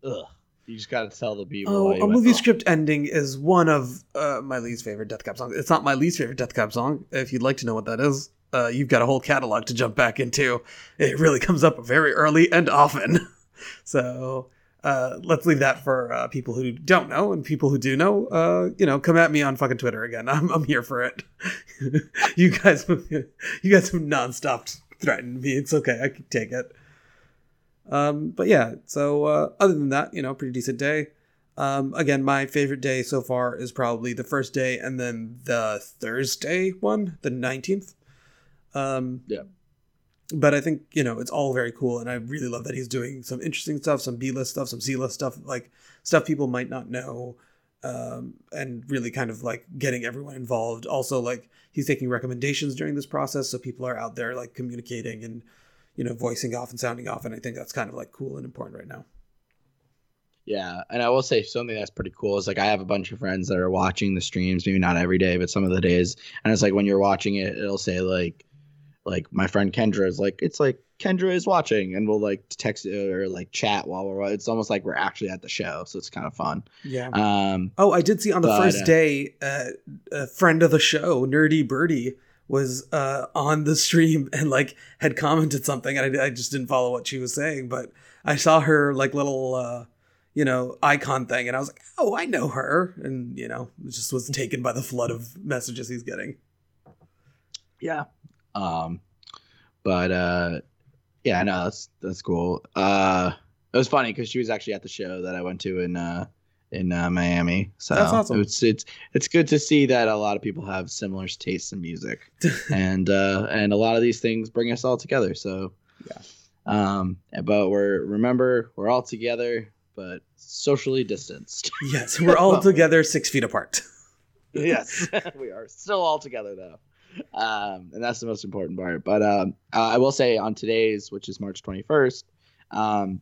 ugh. You just got to tell the people. Oh, a movie ugh. script ending is one of uh, my least favorite Death Cab songs. It's not my least favorite Death Cab song. If you'd like to know what that is, uh, you've got a whole catalog to jump back into. It really comes up very early and often. so uh, let's leave that for uh, people who don't know and people who do know. Uh, you know, come at me on fucking Twitter again. I'm I'm here for it. you guys, you guys have nonstop threatened me. It's okay. I can take it. Um, but yeah, so uh, other than that, you know, pretty decent day. Um, again, my favorite day so far is probably the first day and then the Thursday one, the 19th. Um, Yeah. But I think, you know, it's all very cool. And I really love that he's doing some interesting stuff, some B list stuff, some C list stuff, like stuff people might not know. Um, and really kind of like getting everyone involved. Also, like he's taking recommendations during this process. So people are out there like communicating and, you know, voicing off and sounding off. And I think that's kind of like cool and important right now. Yeah, and I will say something that's pretty cool is like I have a bunch of friends that are watching the streams, maybe not every day, but some of the days, and it's like when you're watching it, it'll say like, like my friend Kendra is like, it's like Kendra is watching, and we'll like text or like chat while we're. It's almost like we're actually at the show, so it's kind of fun. Yeah. Um, Oh, I did see on the But, first uh, day, uh, a friend of the show, Nerdy Birdie, was uh, on the stream and like had commented something, and I, I just didn't follow what she was saying, but I saw her like little, uh, you know, icon thing, and I was like, oh, I know her, and you know, just was taken by the flood of messages he's getting. yeah. Um, but uh, yeah, no, that's that's cool. Uh, it was funny because she was actually at the show that I went to in uh in uh, Miami. So That's awesome. it's it's it's good to see that a lot of people have similar tastes in music, and uh, and a lot of these things bring us all together. So Yeah. Um, but we're remember we're all together, but socially distanced. yes, we're all together, six feet apart. yes, we are still all together though, um, and that's the most important part. But um, I will say on today's, which is March twenty first, um,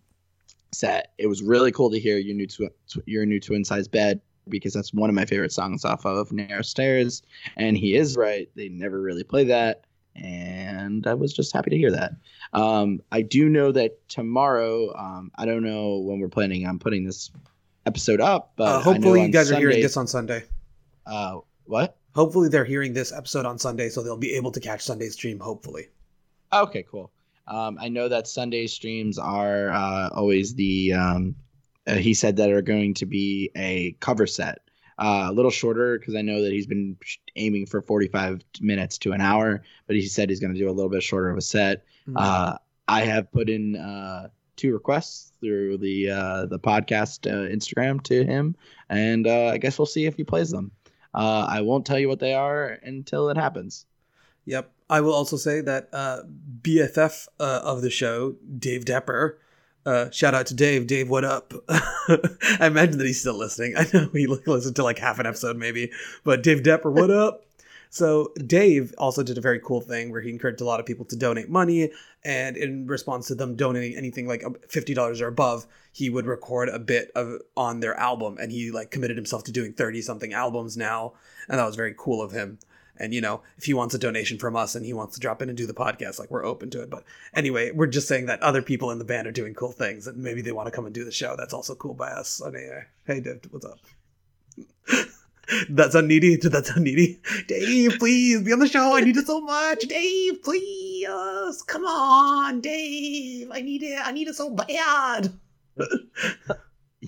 set it was really cool to hear your new tw- tw- your new twin size bed because that's one of my favorite songs off of Narrow Stairs, and he is right. They never really play that, and I was just happy to hear that. Um, I do know that tomorrow, um, I don't know when we're planning on putting this episode up, but Uh, hopefully, you guys are hearing this on Sunday. Uh, what? Hopefully, they're hearing this episode on Sunday, so they'll be able to catch Sunday's stream. Hopefully. Okay, cool. Um, I know that Sunday streams are uh, always the. Um, uh, he said that are going to be a cover set, uh, a little shorter because I know that he's been aiming for forty-five minutes to an hour, but he said he's going to do a little bit shorter of a set. Mm-hmm. Uh, I have put in uh, two requests through the uh, the podcast uh, Instagram to him, and uh, I guess we'll see if he plays them. Uh, I won't tell you what they are until it happens. Yep. I will also say that uh, BFF uh, of the show, Dave Depper, uh, shout out to Dave. Dave, what up? I imagine that he's still listening. I know he listened to like half an episode maybe, but Dave Depper, what up? So Dave also did a very cool thing where he encouraged a lot of people to donate money, and in response to them donating anything like fifty dollars or above, he would record a bit of on their album, and he like committed himself to doing thirty something albums now, and that was very cool of him. And you know, if he wants a donation from us and he wants to drop in and do the podcast, like we're open to it. But anyway, we're just saying that other people in the band are doing cool things, and maybe they want to come and do the show. That's also cool by us. Anyway, hey Dave, what's up? That's unneedy. That's unneedy. Dave, please be on the show. I need it so much. Dave, please. Come on, Dave. I need it. I need it so bad.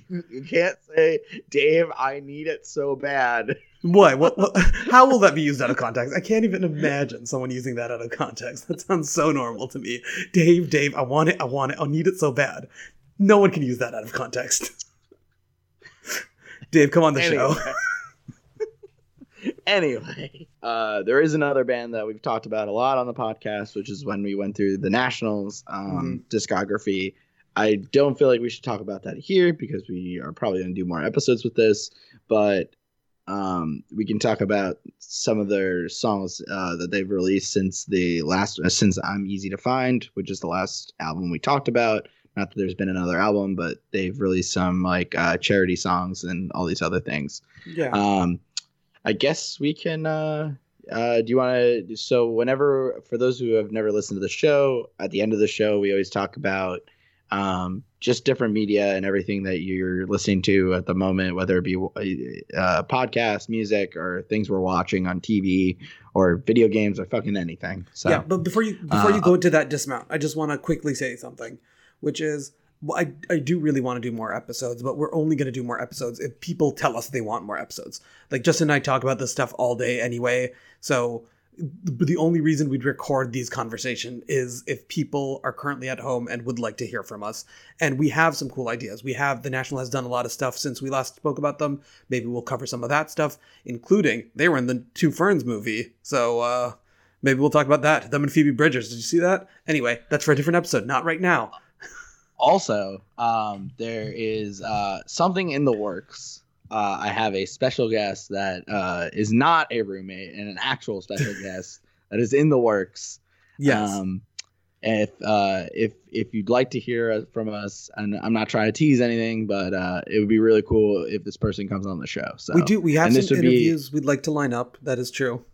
You can't say, Dave, I need it so bad. What? What, what? How will that be used out of context? I can't even imagine someone using that out of context. That sounds so normal to me. Dave, Dave, I want it. I want it. I need it so bad. No one can use that out of context. Dave, come on the show. anyway, uh, there is another band that we've talked about a lot on the podcast, which is when we went through the National's um, discography. I don't feel like we should talk about that here because we are probably going to do more episodes with this. But um, we can talk about some of their songs uh, that they've released since the last uh, since I'm Easy to Find, which is the last album we talked about. Not that there's been another album, but they've released some like uh, charity songs and all these other things. Yeah. Um, I guess we can. Uh, uh, do you want to? So, whenever for those who have never listened to the show, at the end of the show, we always talk about um, just different media and everything that you're listening to at the moment, whether it be uh, podcast, music, or things we're watching on TV or video games or fucking anything. So, yeah, but before you before you uh, go into that dismount, I just want to quickly say something, which is well, I I do really want to do more episodes, but we're only going to do more episodes if people tell us they want more episodes. Like Justin and I talk about this stuff all day anyway, so the only reason we'd record these conversation is if people are currently at home and would like to hear from us. And we have some cool ideas. We have the national has done a lot of stuff since we last spoke about them. Maybe we'll cover some of that stuff including they were in the two ferns movie. So uh maybe we'll talk about that. Them and phoebe bridgers. Did you see that? Anyway that's for a different episode. Not right now. Also, um, there is uh, something in the works. Uh, I have a special guest that uh, is not a roommate and an actual special guest that is in the works. yes Um, if uh, if if you'd like to hear from us, and I'm not trying to tease anything, but uh, it would be really cool if this person comes on the show. So we do we have and some would be- interviews we'd like to line up that is true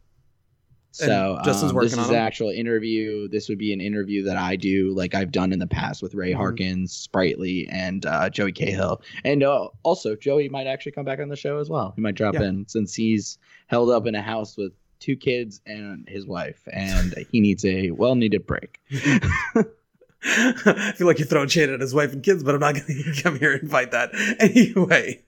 So And Justin's um, working this on is them. an actual interview. This would be an interview that I do, like I've done in the past with Ray Mhm. Harkins, Sprightly, and uh, Joey Cahill. And uh, also, Joey might actually come back on the show as well. He might drop Yeah. in since he's held up in a house with two kids and his wife, and he needs a well-needed break. I feel like you're throwing shade at his wife and kids, but I'm not going to come here and fight that. Anyway,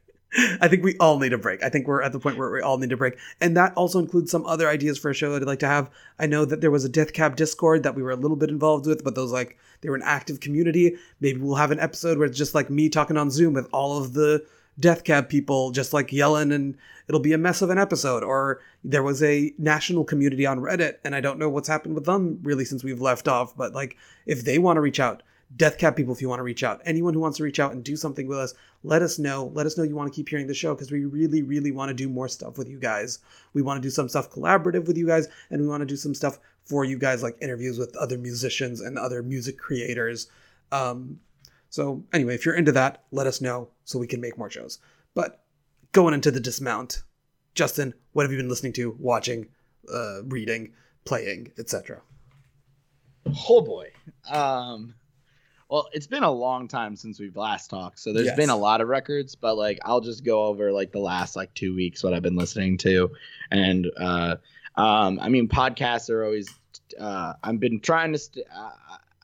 I think we all need a break. I think we're at the point where we all need a break. And that also includes some other ideas for a show that I'd like to have. I know that there was a Death Cab Discord that we were a little bit involved with, but those like, they were an active community. Maybe we'll have an episode where it's just like me talking on Zoom with all of the Death Cab people just like yelling and it'll be a mess of an episode. Or there was a national community on Reddit and I don't know what's happened with them really since we've left off, but like if they want to reach out, Death Cab people, if you want to reach out, anyone who wants to reach out and do something with us, let us know. Let us know you want to keep hearing the show because we really, really want to do more stuff with you guys. We want to do some stuff collaborative with you guys, and we want to do some stuff for you guys, like interviews with other musicians and other music creators. Um, so, anyway, if you're into that, let us know so we can make more shows. But going into the dismount, Justin, what have you been listening to, watching, uh, reading, playing, etc.? Oh boy. Um well, it's been a long time since we've last talked, so there's Yes. been a lot of records, but like I'll just go over like the last like 2 weeks what I've been listening to and uh um I mean podcasts are always uh I've been trying to st- uh,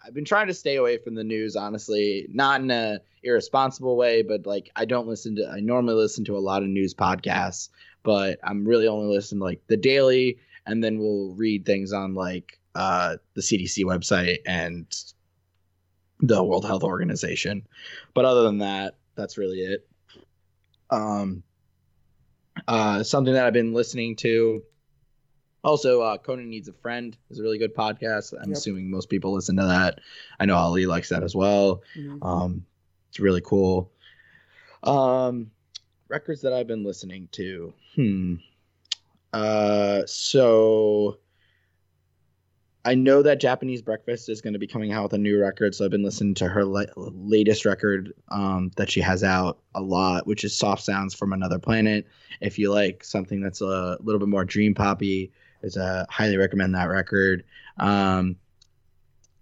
I've been trying to stay away from the news honestly, not in a irresponsible way, but like I don't listen to I normally listen to a lot of news podcasts, but I'm really only listening to like the daily and then we'll read things on like uh, the CDC website and the World Health Organization. But other than that, that's really it. Um, uh, something that I've been listening to. Also, uh, Conan Needs a Friend is a really good podcast. I'm Yep. assuming most people listen to that. I know Ali likes that as well. Um, it's really cool. Um, records that I've been listening to. Hmm. Uh, so I know that Japanese Breakfast is going to be coming out with a new record, so I've been listening to her la- latest record um, that she has out a lot, which is Soft Sounds from Another Planet. If you like something that's a little bit more dream poppy, is a highly recommend that record. Um,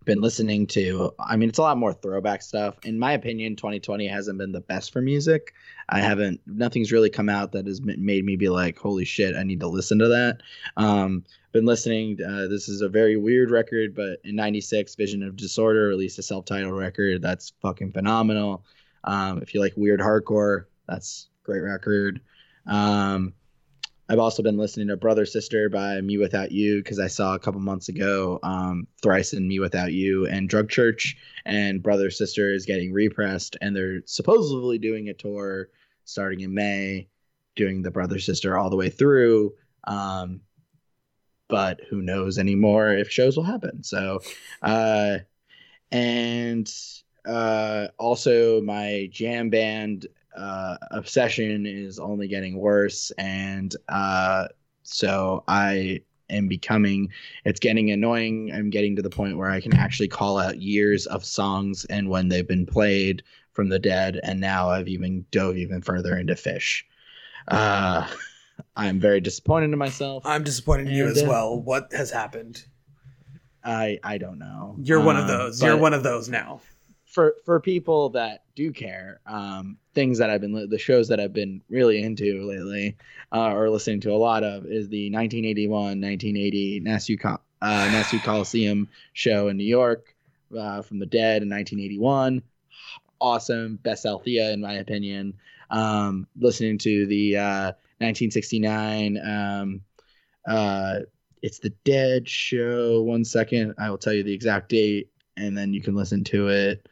been listening to i mean it's a lot more throwback stuff. In my opinion 2020 hasn't been the best for music. I haven't nothing's really come out that has made me be like holy shit i need to listen to that. Um been listening uh, this is a very weird record but in 96 vision of disorder released a self-titled record. That's fucking phenomenal. Um if you like weird hardcore that's great record. Um I've also been listening to Brother Sister by mewithoutYou because I saw a couple months ago um, Thrice and mewithoutYou and Drug Church and Brother Sister is getting repressed and they're supposedly doing a tour starting in May, doing the Brother Sister all the way through. Um, but who knows anymore if shows will happen. So, uh, and uh, also my jam band uh, obsession is only getting worse, and uh, so I am becoming. It's getting annoying. I'm getting to the point where I can actually call out years of songs and when they've been played from the dead, and now I've even dove even further into Phish. Uh, I'm very disappointed in myself. I'm disappointed in you as uh, well. What has happened? I I don't know. You're one of Um, those. You're one of those now. For for people that do care, um, things that I've been the shows that I've been really into lately, uh, or listening to a lot of is the 1981 1980 Nassau uh, Coliseum show in New York uh, from the Dead in 1981. Awesome, best Althea in my opinion. Um, listening to the uh, 1969. Um, uh, it's the Dead show. One second, I will tell you the exact date, and then you can listen to it.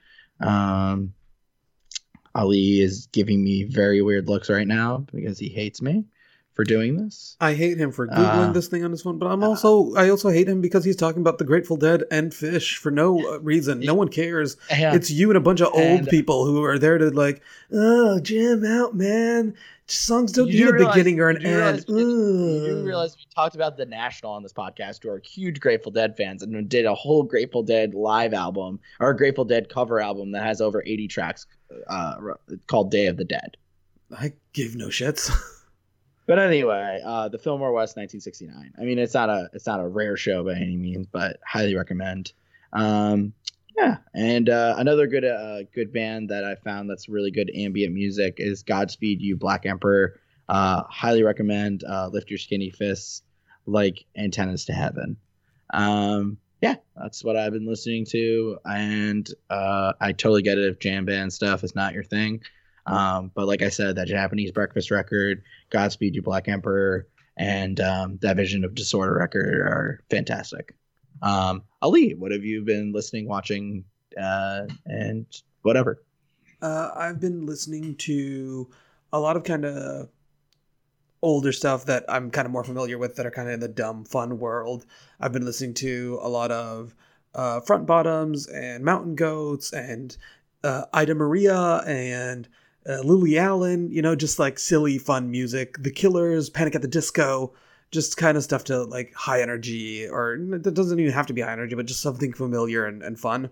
Um, Ali is giving me very weird looks right now because he hates me for doing this. I hate him for googling Uh, this thing on his phone, but I'm also I also hate him because he's talking about the Grateful Dead and Phish for no uh, reason. No one cares. And It's you and a bunch of old And- people who are there to like, oh, jam out, man. Songs don't You need do a beginning or an you do realize- end. you realize we talked about the National on this podcast, who are huge Grateful Dead fans, and did a whole Grateful Dead live album or a Grateful Dead cover album that has over 80 tracks, uh, called Day of the Dead. I give no shits. But anyway, uh, the Fillmore West 1969. I mean, it's not a it's not a rare show by any means, but highly recommend. Um, yeah, and uh, another good uh, good band that I found that's really good ambient music is Godspeed You Black Emperor. Uh, highly recommend. Uh, Lift your skinny fists like antennas to heaven. Um, yeah, that's what I've been listening to, and uh, I totally get it if jam band stuff is not your thing. Um, but like I said, that Japanese breakfast record, Godspeed You Black Emperor, and um, that Vision of Disorder record are fantastic. Um, Ali, what have you been listening, watching, uh, and whatever? Uh, I've been listening to a lot of kind of older stuff that I'm kind of more familiar with that are kind of in the dumb fun world. I've been listening to a lot of uh, Front Bottoms and Mountain Goats and uh, Ida Maria and uh, Lily Allen, you know, just like silly fun music. The Killers, Panic at the Disco, just kind of stuff to like high energy, or that doesn't even have to be high energy, but just something familiar and, and fun.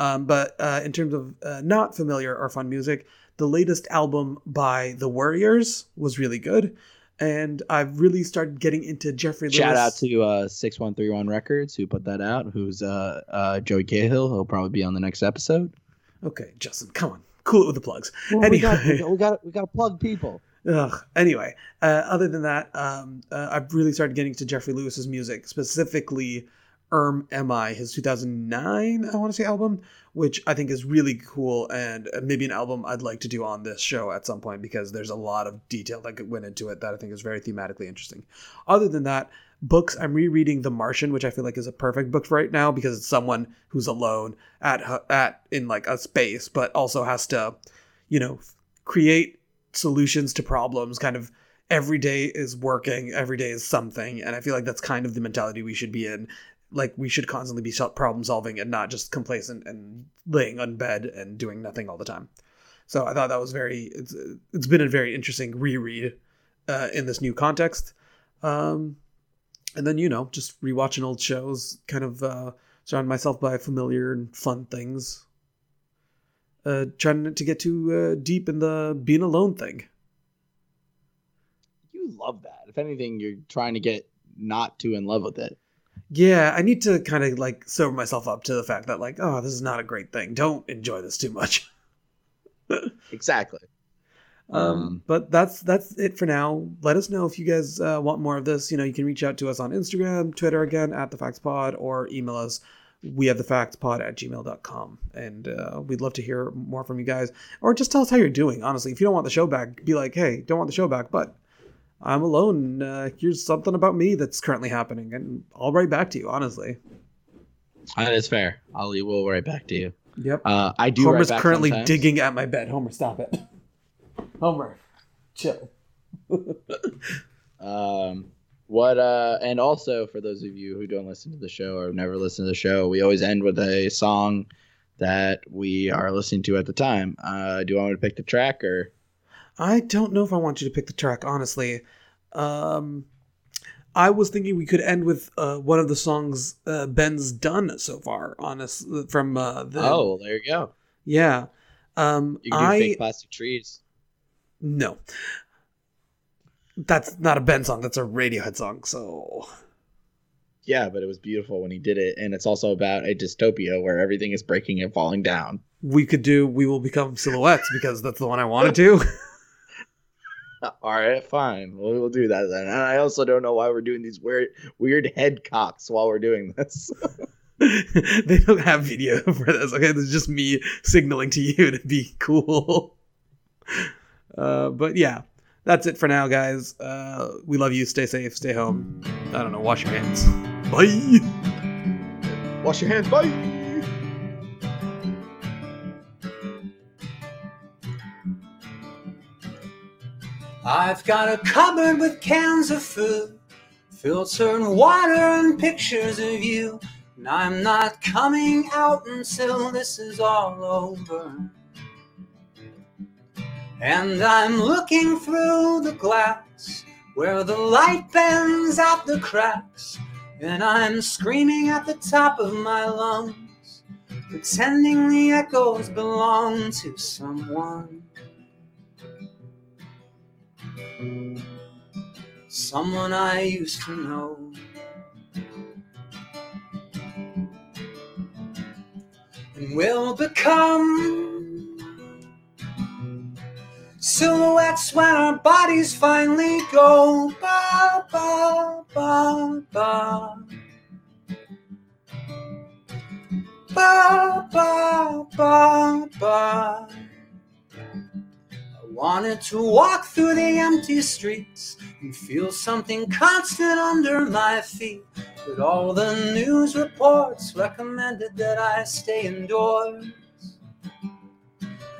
Um, but uh, in terms of uh, not familiar or fun music, the latest album by The Warriors was really good. And I've really started getting into Jeffrey Lewis. Shout out to uh, 6131 Records who put that out, who's uh, uh, Joey Cahill. He'll probably be on the next episode. Okay, Justin, come on. Cool it with the plugs. Well, we got Anyway. we got we got to plug people. Ugh. Anyway, uh, other than that, um, uh, I've really started getting to Jeffrey Lewis's music, specifically Erm Mi, his 2009, I want to say, album, which I think is really cool and uh, maybe an album I'd like to do on this show at some point because there's a lot of detail that went into it that I think is very thematically interesting. Other than that, books, I'm rereading The Martian, which I feel like is a perfect book right now because it's someone who's alone at at in like a space, but also has to, you know, create solutions to problems kind of every day is working every day is something. And i feel like that's kind of the mentality we should be in. Like we should constantly be problem solving and not just complacent and laying on bed and doing nothing all the time. So i thought that was very it's, it's been a very interesting reread uh, in this new context. Um, and then you know just rewatching old shows kind of uh, surround myself by familiar and fun things uh, trying to get too uh, deep in the being alone thing. You love that. If anything, you're trying to get not too in love with it. Yeah, I need to kind of like sober myself up to the fact that like, oh, this is not a great thing. Don't enjoy this too much. Exactly. Um, Um, but that's that's it for now. Let us know if you guys uh, want more of this. You know, you can reach out to us on Instagram, Twitter again at the Facts Pod, or email us. We have the facts pod at gmail.com. And uh, we'd love to hear more from you guys. Or just tell us how you're doing, honestly. If you don't want the show back, be like, hey, don't want the show back, but I'm alone. Uh, here's something about me that's currently happening. And I'll write back to you, honestly. That is fair. Ali will write back to you. Yep. Uh, I do. Homer's currently sometimes. digging at my bed. Homer, stop it. Homer, chill. Um, what? Uh, and also for those of you who don't listen to the show or never listen to the show, we always end with a song that we are listening to at the time. Uh, do you want me to pick the track or? I don't know if I want you to pick the track, honestly. Um, I was thinking we could end with uh, one of the songs uh, Ben's done so far, honest from uh, the. Oh, there you go. Yeah. Um, You can do I fake plastic trees. no. That's not a Ben song. That's a Radiohead song. So Yeah, but it was beautiful when he did it, and it's also about a dystopia where everything is breaking and falling down. we could do "We Will Become Silhouettes" because that's the one I wanted to. All right, fine. We'll, we'll do that then. And I also don't know why we're doing these weird, weird head cocks while we're doing this. they don't have video for this. Okay, this is just me signaling to you to be cool. Uh, but yeah, that's it for now, guys. Uh, we love you. Stay safe. Stay home. I don't know. Wash your hands. Bye. Wash your hands, bye. I've got a cupboard with cans of food, filtered water and pictures of you. And I'm not coming out until this is all over. And I'm looking through the glass where the light bends out the cracks. And I'm screaming at the top of my lungs, pretending the echoes belong to someone. someone I used to know. And will become silhouettes when our bodies finally go. Ba, ba, ba, ba. Ba, ba, ba, ba. I wanted to walk through the empty streets and feel something constant under my feet. But all the news reports recommended that I stay indoors.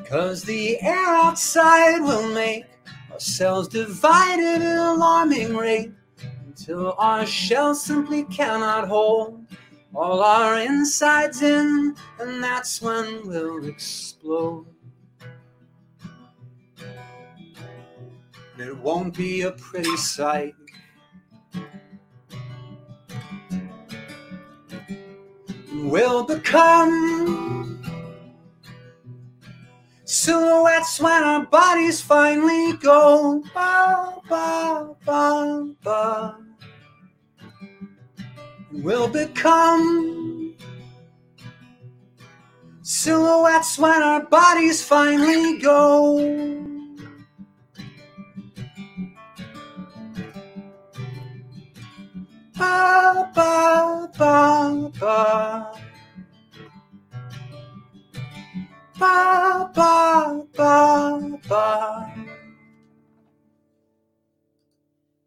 Cause the air outside will make our cells divided at an alarming rate until our shells simply cannot hold all our insides in, and that's when we'll explode. it won't be a pretty sight. We'll become silhouettes when our bodies finally go. Ba, ba, ba, ba. We'll become silhouettes when our bodies finally go. ba ba ba ba ba ba